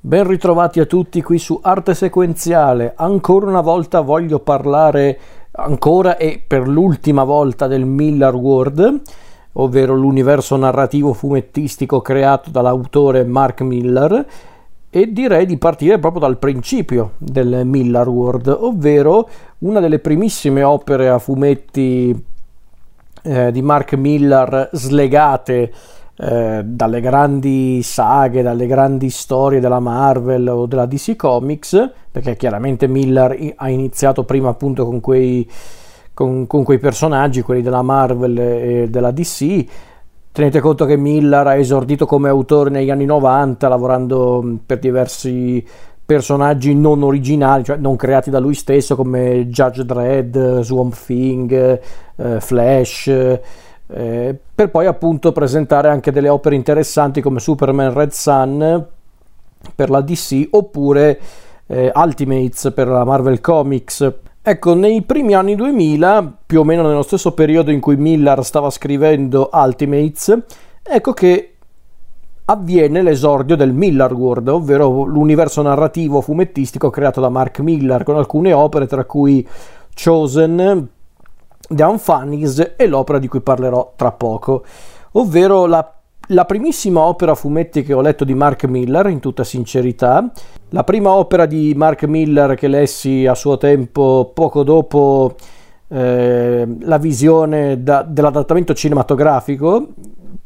Ben ritrovati a tutti qui su Arte Sequenziale. Ancora una volta voglio parlare ancora e per l'ultima volta del Miller World, ovvero l'universo narrativo fumettistico creato dall'autore Mark Miller e direi di partire proprio dal principio del Miller World, ovvero una delle primissime opere a fumetti eh, di Mark Miller slegate eh, dalle grandi saghe, dalle grandi storie della Marvel o della DC Comics, perché chiaramente Miller ha iniziato prima appunto con quei, con, con quei personaggi, quelli della Marvel e della DC. Tenete conto che Miller ha esordito come autore negli anni 90, lavorando per diversi personaggi non originali, cioè non creati da lui stesso, come Judge Dredd, Swamp Thing, eh, Flash eh, per poi appunto presentare anche delle opere interessanti come Superman Red Sun per la DC oppure eh, Ultimates per la Marvel Comics. Ecco, nei primi anni 2000, più o meno nello stesso periodo in cui Miller stava scrivendo Ultimates, ecco che avviene l'esordio del Miller World, ovvero l'universo narrativo fumettistico creato da Mark Miller, con alcune opere tra cui Chosen, The Unfunnies e l'opera di cui parlerò tra poco, ovvero la, la primissima opera a fumetti che ho letto di Mark Miller, in tutta sincerità, la prima opera di Mark Miller che lessi a suo tempo poco dopo eh, la visione da, dell'adattamento cinematografico,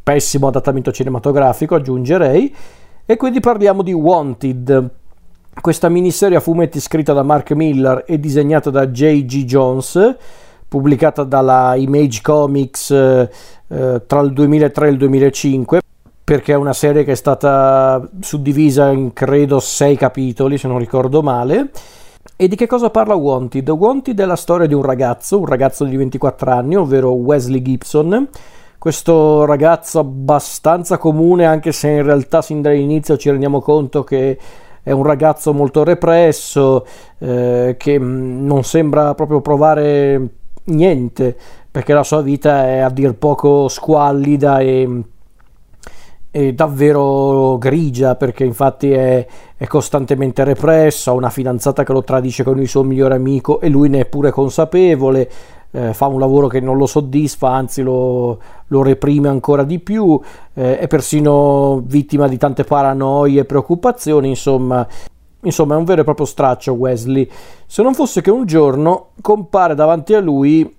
pessimo adattamento cinematografico aggiungerei, e quindi parliamo di Wanted, questa miniserie a fumetti scritta da Mark Miller e disegnata da J.G. Jones, pubblicata dalla Image Comics eh, eh, tra il 2003 e il 2005 perché è una serie che è stata suddivisa in credo sei capitoli se non ricordo male e di che cosa parla Wanted? Wanted è la storia di un ragazzo, un ragazzo di 24 anni, ovvero Wesley Gibson. Questo ragazzo abbastanza comune, anche se in realtà sin dall'inizio ci rendiamo conto che è un ragazzo molto represso, eh, che mm, non sembra proprio provare niente, perché la sua vita è a dir poco squallida e, e davvero grigia, perché infatti è, è, costantemente represso, ha una fidanzata che lo tradisce con il suo migliore amico e lui ne è pure consapevole. Eh, fa un lavoro che non lo soddisfa, anzi lo, lo reprime ancora di più, eh, è persino vittima di tante paranoie e preoccupazioni, insomma Insomma, è un vero e proprio straccio Wesley, se non fosse che un giorno compare davanti a lui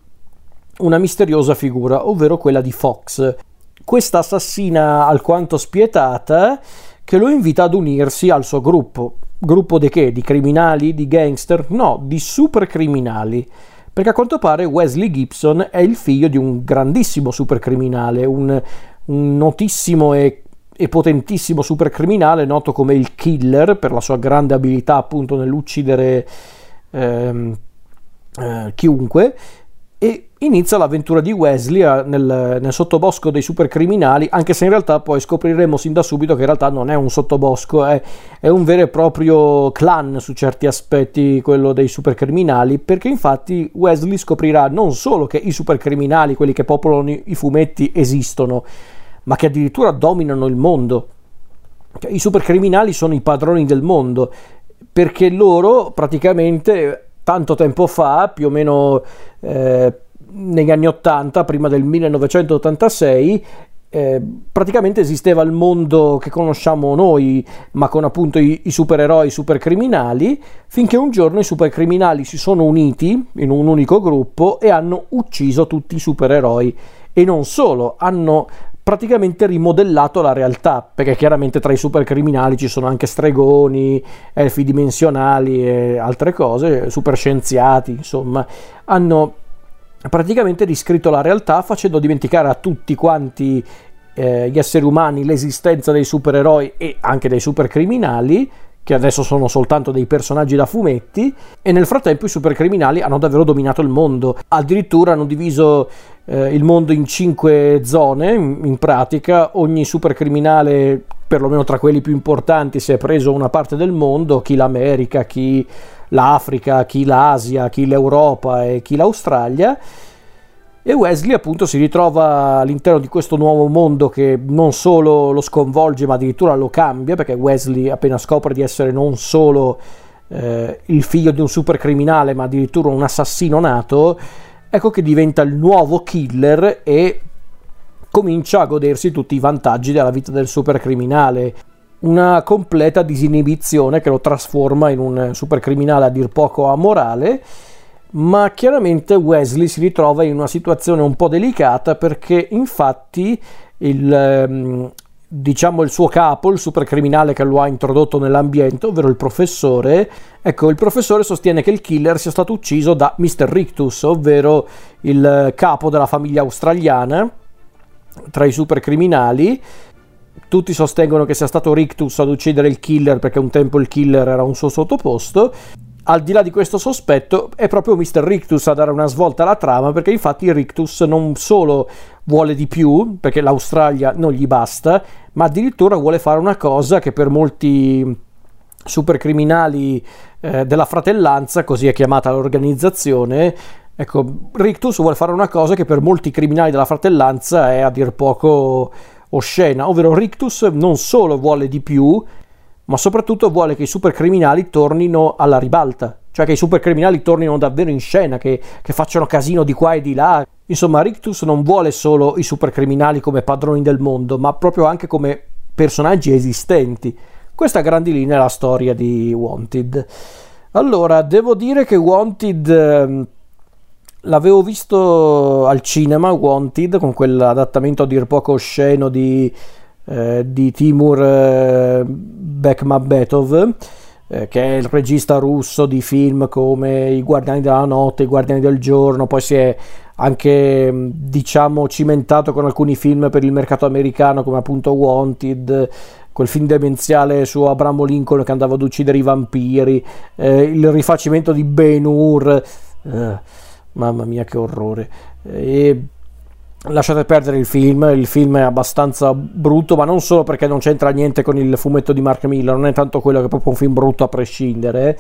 una misteriosa figura, ovvero quella di Fox, questa assassina alquanto spietata che lo invita ad unirsi al suo gruppo. Gruppo di che? Di criminali? Di gangster? No, di super criminali. Perché a quanto pare Wesley Gibson è il figlio di un grandissimo supercriminale, un, un notissimo e e potentissimo supercriminale noto come il killer per la sua grande abilità appunto nell'uccidere ehm, eh, chiunque. E inizia l'avventura di Wesley eh, nel, nel, sottobosco dei supercriminali anche se in realtà poi scopriremo sin da subito che in realtà non è un sottobosco è, è un vero e proprio clan su certi aspetti quello dei supercriminali perché infatti Wesley scoprirà non solo che i supercriminali quelli che popolano i fumetti esistono ma che addirittura dominano il mondo. Cioè, I supercriminali sono i padroni del mondo perché loro praticamente tanto tempo fa, più o meno eh, negli anni 80, prima del 1986, eh, praticamente esisteva il mondo che conosciamo noi, ma con appunto i, i supereroi, i supercriminali, finché un giorno i supercriminali si sono uniti in un unico gruppo e hanno ucciso tutti i supereroi. E non solo, hanno praticamente rimodellato la realtà, perché chiaramente tra i supercriminali ci sono anche stregoni, elfi dimensionali e altre cose, superscienziati, insomma, hanno praticamente riscritto la realtà facendo dimenticare a tutti quanti eh, gli esseri umani l'esistenza dei supereroi e anche dei supercriminali che adesso sono soltanto dei personaggi da fumetti, e nel frattempo i supercriminali hanno davvero dominato il mondo. Addirittura hanno diviso eh, il mondo in cinque zone, in, in pratica, ogni supercriminale, perlomeno tra quelli più importanti, si è preso una parte del mondo, chi l'America, chi l'Africa, chi l'Asia, chi l'Europa e chi l'Australia. E Wesley appunto si ritrova all'interno di questo nuovo mondo che non solo lo sconvolge ma addirittura lo cambia perché Wesley appena scopre di essere non solo eh, il figlio di un supercriminale ma addirittura un assassino nato, ecco che diventa il nuovo killer e comincia a godersi tutti i vantaggi della vita del supercriminale. Una completa disinibizione che lo trasforma in un supercriminale a dir poco amorale ma chiaramente Wesley si ritrova in una situazione un po' delicata perché infatti il, ehm, diciamo il suo capo, il supercriminale che lo ha introdotto nell'ambiente, ovvero il professore, ecco il professore sostiene che il killer sia stato ucciso da Mr. Rictus, ovvero il capo della famiglia australiana tra i supercriminali tutti sostengono che sia stato Rictus ad uccidere il killer perché un tempo il killer era un suo sottoposto al di là di questo sospetto, è proprio Mr. Rictus a dare una svolta alla trama, perché infatti Rictus non solo vuole di più, perché l'Australia non gli basta, ma addirittura vuole fare una cosa che per molti supercriminali eh, della fratellanza, così è chiamata l'organizzazione, ecco, Rictus vuole fare una cosa che per molti criminali della fratellanza è a dir poco oscena, ovvero Rictus non solo vuole di più, ma soprattutto vuole che i supercriminali tornino alla ribalta, cioè che i supercriminali tornino davvero in scena, che, che facciano casino di qua e di là. Insomma, Rictus non vuole solo i supercriminali come padroni del mondo, ma proprio anche come personaggi esistenti. Questa a grandi linee è la storia di Wanted. Allora, devo dire che Wanted eh, l'avevo visto al cinema, Wanted, con quell'adattamento a dir poco osceno di eh, di Timur eh, Bekmambetov eh, che è il regista russo di film come I Guardiani della Notte, I Guardiani del Giorno, poi si è anche mm, diciamo cimentato con alcuni film per il mercato americano come appunto Wanted quel film demenziale su Abramo Lincoln che andava ad uccidere i vampiri eh, il rifacimento di Ben Hur eh, mamma mia che orrore. E Lasciate perdere il film, il film è abbastanza brutto, ma non solo perché non c'entra niente con il fumetto di Mark Miller, non è tanto quello che è proprio un film brutto a prescindere.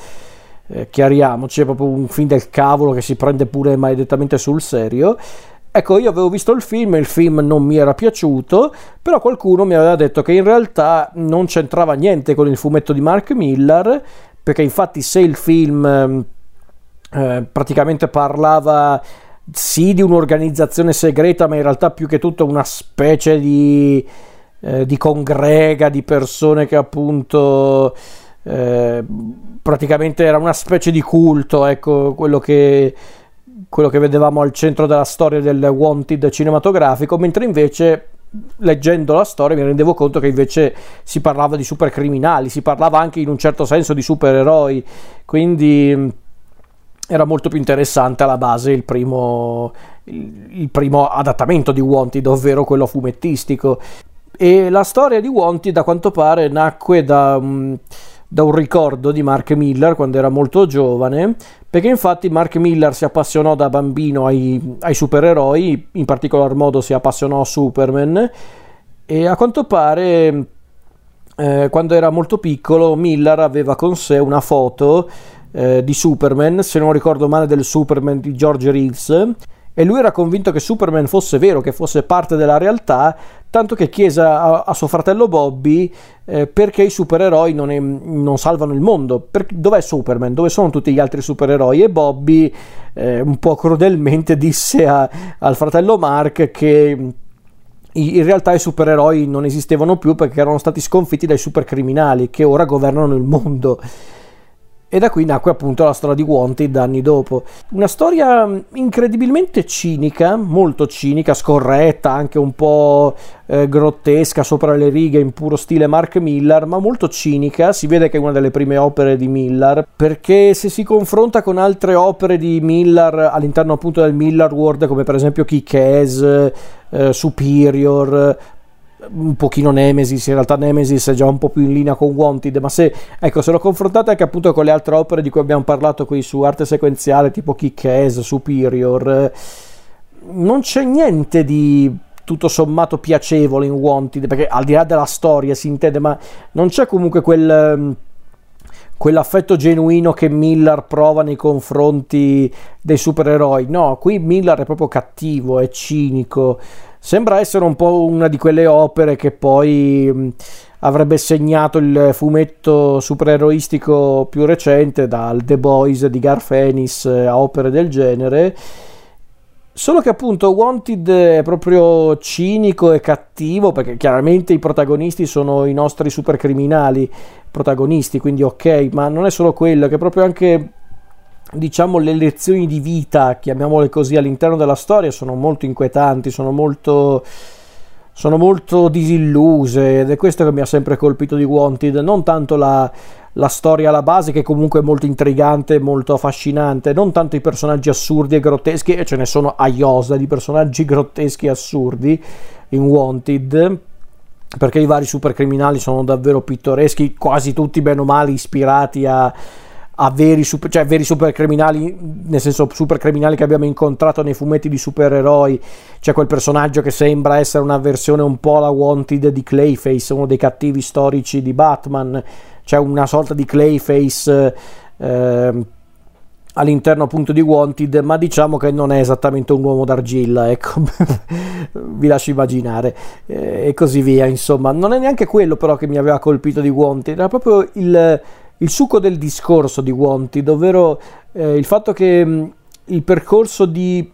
Eh, chiariamoci, è proprio un film del cavolo che si prende pure maledettamente sul serio. Ecco, io avevo visto il film, il film non mi era piaciuto, però qualcuno mi aveva detto che in realtà non c'entrava niente con il fumetto di Mark Miller, perché infatti se il film eh, praticamente parlava sì di un'organizzazione segreta, ma in realtà più che tutto una specie di, eh, di congrega di persone che appunto eh, praticamente era una specie di culto, ecco quello che, quello che vedevamo al centro della storia del wanted cinematografico, mentre invece leggendo la storia mi rendevo conto che invece si parlava di supercriminali, si parlava anche in un certo senso di supereroi, quindi era molto più interessante alla base il primo, il, primo adattamento di Wanted, ovvero quello fumettistico. E la storia di Wanted, a quanto pare, nacque da, um, da, un ricordo di Mark Miller quando era molto giovane, perché infatti Mark Miller si appassionò da bambino ai, ai supereroi, in particolar modo si appassionò a Superman, e a quanto pare, eh, quando era molto piccolo, Miller aveva con sé una foto eh, di Superman, se non ricordo male del Superman di George Reeves, e lui era convinto che Superman fosse vero, che fosse parte della realtà, tanto che chiese a, a suo fratello Bobby eh, perché i supereroi non, è, non, salvano il mondo, per, dov'è Superman, dove sono tutti gli altri supereroi? E Bobby eh, un po' crudelmente disse a, al fratello Mark che in realtà i supereroi non esistevano più perché erano stati sconfitti dai supercriminali che ora governano il mondo e da qui nacque appunto la storia di Wanted anni dopo. Una storia mm, incredibilmente cinica, molto cinica, scorretta, anche un po' eh, grottesca, sopra le righe, in puro stile Mark Millar, ma molto cinica. Si vede che è una delle prime opere di Millar, perché se si confronta con altre opere di Millar all'interno appunto del Millar World, come per esempio Kick-Ass, eh, Superior, un pochino Nemesis, in realtà Nemesis è già un po' più in linea con Wanted, ma se, ecco, se lo confrontate anche appunto con le altre opere di cui abbiamo parlato qui su arte sequenziale, tipo Kick-Ass, Superior, non c'è niente di tutto sommato piacevole in Wanted, perché al di là della storia si intende, ma non c'è comunque quel quell'affetto genuino che Miller prova nei confronti dei supereroi. No, qui Miller è proprio cattivo, è cinico. Sembra essere un po' una di quelle opere che poi avrebbe segnato il fumetto supereroistico più recente, dal The Boys di Garfenis a opere del genere. Solo che appunto Wanted è proprio cinico e cattivo perché chiaramente i protagonisti sono i nostri supercriminali protagonisti, quindi ok, ma non è solo quello, che proprio anche diciamo le lezioni di vita, chiamiamole così, all'interno della storia sono molto inquietanti, sono molto sono molto disilluse ed è questo che mi ha sempre colpito di Wanted, non tanto la la storia alla base che comunque è molto intrigante, molto affascinante, non tanto i personaggi assurdi e grotteschi, e ce ne sono a iosa di personaggi grotteschi e assurdi in Wanted, perché i vari supercriminali sono davvero pittoreschi, quasi tutti bene o male ispirati a, a veri, super, cioè veri supercriminali, nel senso supercriminali che abbiamo incontrato nei fumetti di supereroi. C'è quel personaggio che sembra essere una versione un po' la Wanted di Clayface, uno dei cattivi storici di Batman c'è una sorta di Clayface eh, all'interno appunto di Wanted, ma diciamo che non è esattamente un uomo d'argilla, ecco, vi lascio immaginare, eh, e così via, insomma. Non è neanche quello però che mi aveva colpito di Wanted, era proprio il, il succo del discorso di Wanted, ovvero eh, il fatto che mh, il percorso di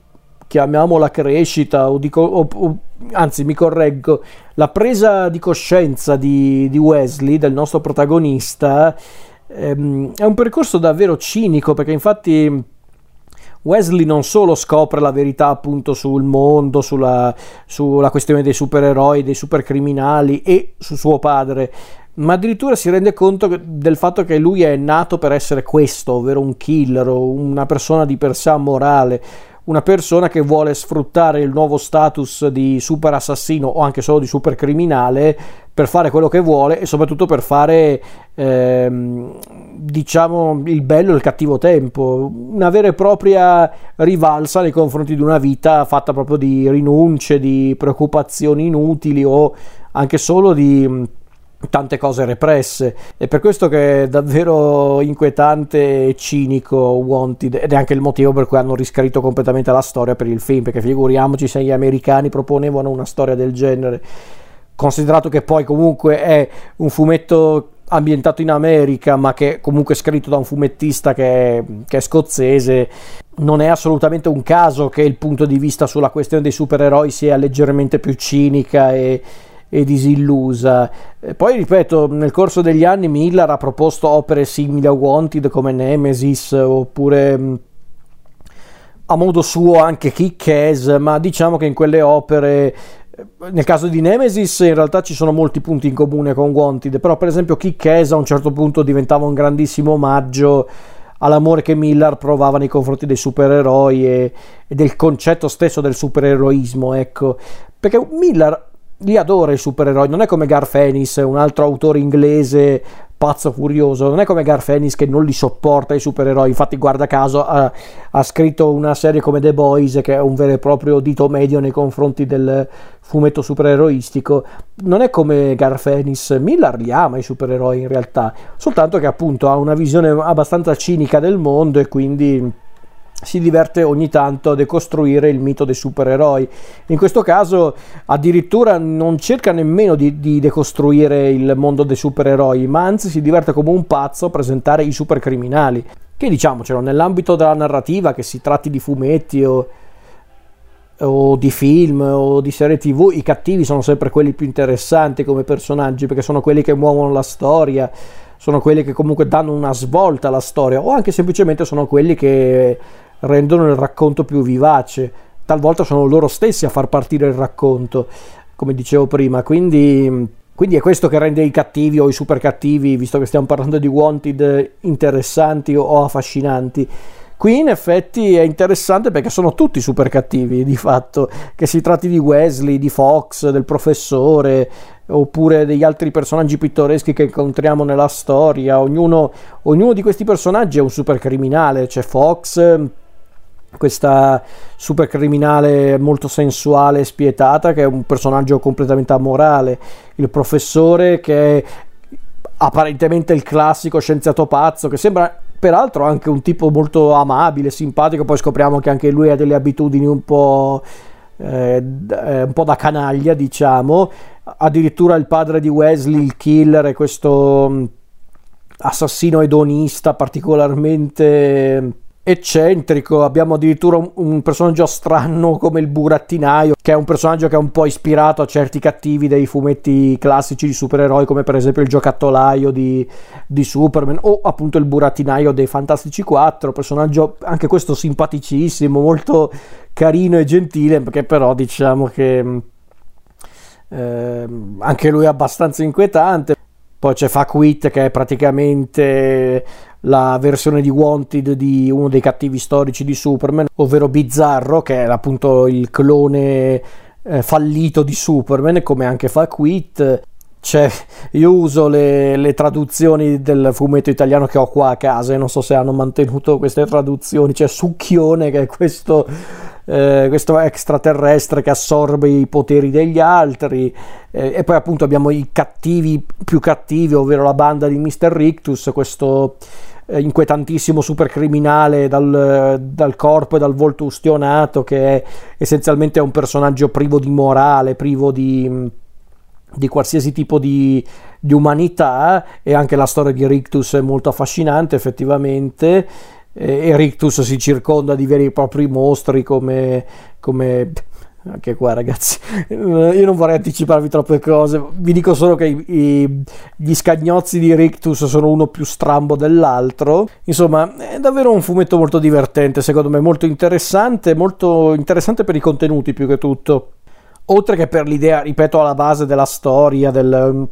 chiamiamola crescita o, di, o, o anzi mi correggo, la presa di coscienza di, di Wesley, del nostro protagonista, ehm, è un percorso davvero cinico perché infatti Wesley non solo scopre la verità appunto sul mondo, sulla, sulla questione dei supereroi, dei supercriminali e su suo padre, ma addirittura si rende conto del fatto che lui è nato per essere questo, ovvero un killer, una persona di per sé morale una persona che vuole sfruttare il nuovo status di super assassino o anche solo di super criminale per fare quello che vuole e soprattutto per fare ehm, diciamo il bello e il cattivo tempo. Una vera e propria rivalsa nei confronti di una vita fatta proprio di rinunce di preoccupazioni inutili o anche solo di tante cose represse. È per questo che è davvero inquietante e cinico Wanted ed è anche il motivo per cui hanno riscritto completamente la storia per il film, perché figuriamoci se gli americani proponevano una storia del genere, considerato che poi comunque è un fumetto ambientato in America, ma che comunque è scritto da un fumettista che è, che è scozzese, non è assolutamente un caso che il punto di vista sulla questione dei supereroi sia leggermente più cinica e, e disillusa. Poi ripeto, nel corso degli anni Miller ha proposto opere simili a Wanted come Nemesis oppure mm, a modo suo anche Kick-Ass, ma diciamo che in quelle opere eh, nel caso di Nemesis in realtà ci sono molti punti in comune con Wanted, però per esempio Kick-Ass a un certo punto diventava un grandissimo omaggio all'amore che Miller provava nei confronti dei supereroi e, e del concetto stesso del supereroismo, ecco. Perché Miller li adora i supereroi, non è come Garfenis, un altro autore inglese pazzo furioso, non è come Garfenis che non li sopporta i supereroi, infatti guarda caso ha, ha, scritto una serie come The Boys che è un vero e proprio dito medio nei confronti del fumetto supereroistico, non è come Garfenis, Miller li ama i supereroi in realtà, soltanto che appunto ha una visione abbastanza cinica del mondo e quindi si diverte ogni tanto a decostruire il mito dei supereroi. In questo caso addirittura non cerca nemmeno di, di, decostruire il mondo dei supereroi, ma anzi si diverte come un pazzo a presentare i supercriminali. Che diciamocelo, nell'ambito della narrativa, che si tratti di fumetti o, o di film o di serie tv, i cattivi sono sempre quelli più interessanti come personaggi, perché sono quelli che muovono la storia, sono quelli che comunque danno una svolta alla storia, o anche semplicemente sono quelli che rendono il racconto più vivace. Talvolta sono loro stessi a far partire il racconto, come dicevo prima. Quindi, quindi è questo che rende i cattivi o i super cattivi, visto che stiamo parlando di wanted, interessanti o affascinanti. Qui in effetti è interessante perché sono tutti super cattivi di fatto, che si tratti di Wesley, di Fox, del professore oppure degli altri personaggi pittoreschi che incontriamo nella storia. Ognuno, ognuno di questi personaggi è un super criminale, c'è Fox questa super criminale molto sensuale e spietata che è un personaggio completamente amorale, il professore che apparentemente il classico scienziato pazzo che sembra peraltro anche un tipo molto amabile, simpatico, poi scopriamo che anche lui ha delle abitudini un po', eh, eh un po da canaglia, diciamo, addirittura il padre di Wesley, il killer, è questo mm, assassino edonista particolarmente eccentrico, abbiamo addirittura un, un, personaggio strano come il burattinaio, che è un personaggio che è un po' ispirato a certi cattivi dei fumetti classici di supereroi, come per esempio il giocattolaio di, di Superman, o appunto il burattinaio dei Fantastici 4, personaggio anche questo simpaticissimo, molto carino e gentile, perché però diciamo che... Eh, anche lui è abbastanza inquietante. Poi c'è Fakwit che è praticamente la versione di Wanted di uno dei cattivi storici di Superman, ovvero Bizzarro, che è appunto il clone eh, fallito di Superman, come anche fa Quit. Cioè, io uso le, le, traduzioni del fumetto italiano che ho qua a casa e non so se hanno mantenuto queste traduzioni. C'è Succhione, che è questo, eh, questo extraterrestre che assorbe i poteri degli altri, eh, e poi appunto abbiamo i cattivi più cattivi, ovvero la banda di Mr. Rictus, questo eh, inquietantissimo supercriminale dal, dal corpo e dal volto ustionato che è essenzialmente un personaggio privo di morale, privo di, di qualsiasi tipo di, di, umanità e anche la storia di Rictus è molto affascinante effettivamente e Rictus si circonda di veri e propri mostri come, come anche qua ragazzi io non vorrei anticiparvi troppe cose vi dico solo che i, i, gli scagnozzi di Rictus sono uno più strambo dell'altro. Insomma è davvero un fumetto molto divertente secondo me molto interessante molto interessante per i contenuti più che tutto. Oltre che per l'idea ripeto alla base della storia del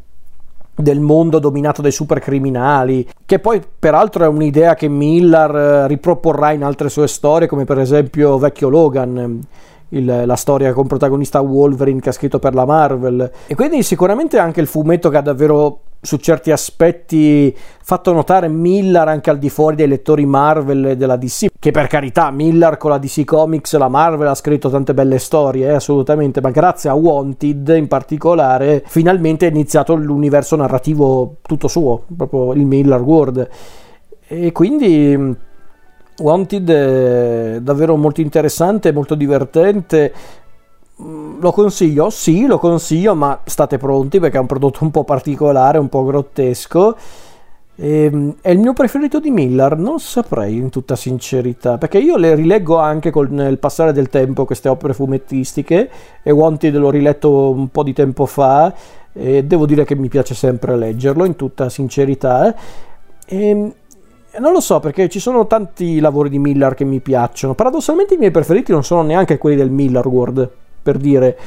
del mondo dominato dai supercriminali, che poi peraltro è un'idea che Miller eh, riproporrà in altre sue storie, come per esempio Vecchio Logan il, la storia con protagonista Wolverine che ha scritto per la Marvel. E quindi sicuramente anche il fumetto che ha davvero su certi aspetti fatto notare Miller anche al di fuori dei lettori Marvel e della DC che per carità Miller con la DC Comics la Marvel ha scritto tante belle storie eh, assolutamente ma grazie a Wanted in particolare finalmente è iniziato l'universo narrativo tutto suo proprio il Miller World. E quindi Wanted è davvero molto interessante, molto divertente. Mm, lo consiglio? Sì, lo consiglio, ma state pronti perché è un prodotto un po' particolare, un po' grottesco. E, ehm, è il mio preferito di Miller, non saprei in tutta sincerità, perché io le rileggo anche con il passare del tempo queste opere fumettistiche e Wanted l'ho riletto un po' di tempo fa e devo dire che mi piace sempre leggerlo in tutta sincerità. E, ehm, non lo so perché ci sono tanti lavori di Miller che mi piacciono. Paradossalmente i miei preferiti non sono neanche quelli del Miller World, per dire.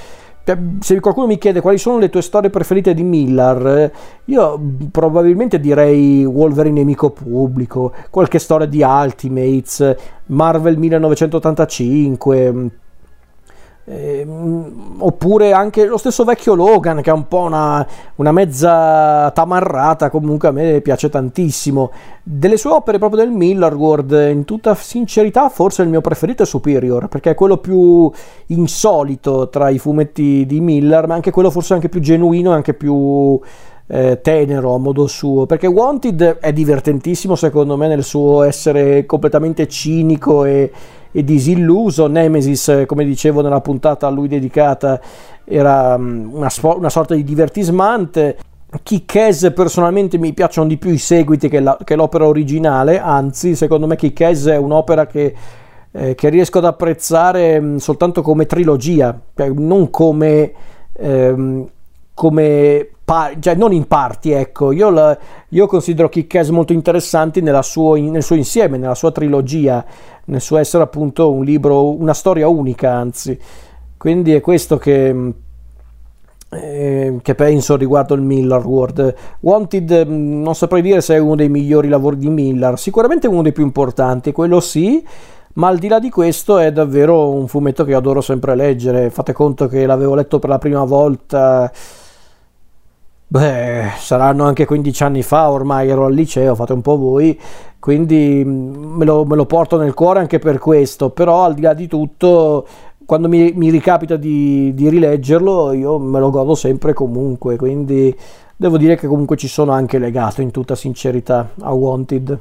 Se qualcuno mi chiede quali sono le tue storie preferite di Miller, io probabilmente direi Wolverine nemico pubblico, qualche storia di Ultimates, Marvel 1985, eh, oppure anche lo stesso vecchio Logan che è un po' una, una, mezza tamarrata comunque a me piace tantissimo. Delle sue opere proprio del Miller World in tutta sincerità forse il mio preferito è Superior perché è quello più insolito tra i fumetti di Miller ma anche quello forse anche più genuino e anche più eh, tenero a modo suo. Perché Wanted è divertentissimo secondo me nel suo essere completamente cinico e e disilluso. Nemesis, come dicevo nella puntata a lui dedicata, era mm, una, una sorta di divertismante. Kick-Ass personalmente mi piacciono di più i seguiti che, la, che l'opera originale, anzi secondo me Kick-Ass è un'opera che, eh, che, riesco ad apprezzare mm, soltanto come trilogia, cioè non come, ehm, come cioè non in parti, ecco, io, la, io considero Kick-Ass molto interessante suo, nel suo insieme, nella sua trilogia, nel suo essere appunto un libro, una storia unica, anzi. Quindi è questo che, eh, che penso riguardo il Miller World. Wanted mm, non saprei dire se è uno dei migliori lavori di Miller, sicuramente uno dei più importanti, quello sì. Ma al di là di questo è davvero un fumetto che adoro sempre leggere. Fate conto che l'avevo letto per la prima volta Beh, saranno anche 15 anni fa, ormai ero al liceo, fate un po' voi, quindi mm, me lo, me lo porto nel cuore anche per questo, però al di là di tutto, quando mi, mi ricapita di, di rileggerlo, io me lo godo sempre comunque, quindi devo dire che comunque ci sono anche legato in tutta sincerità a Wanted.